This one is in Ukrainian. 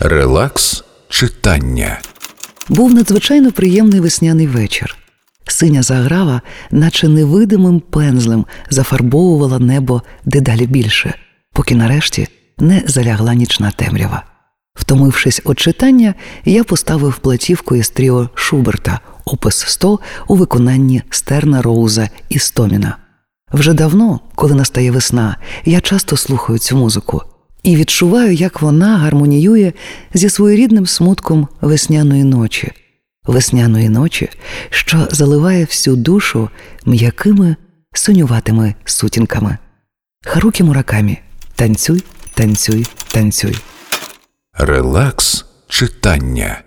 Релакс читання. Був надзвичайно приємний весняний вечір. Синя заграва, наче невидимим пензлем, зафарбовувала небо дедалі більше, поки нарешті не залягла нічна темрява. Втомившись від читання, я поставив платівку із тріо Шуберта, опис 100 у виконанні Стерна Роуза і Істоміна. Вже давно, коли настає весна, я часто слухаю цю музику і відчуваю, як вона гармоніює зі своєрідним смутком весняної ночі, весняної ночі, що заливає всю душу м'якими синюватими сутінками. Харукі Муракамі, танцюй, танцюй, танцюй. Релакс читання.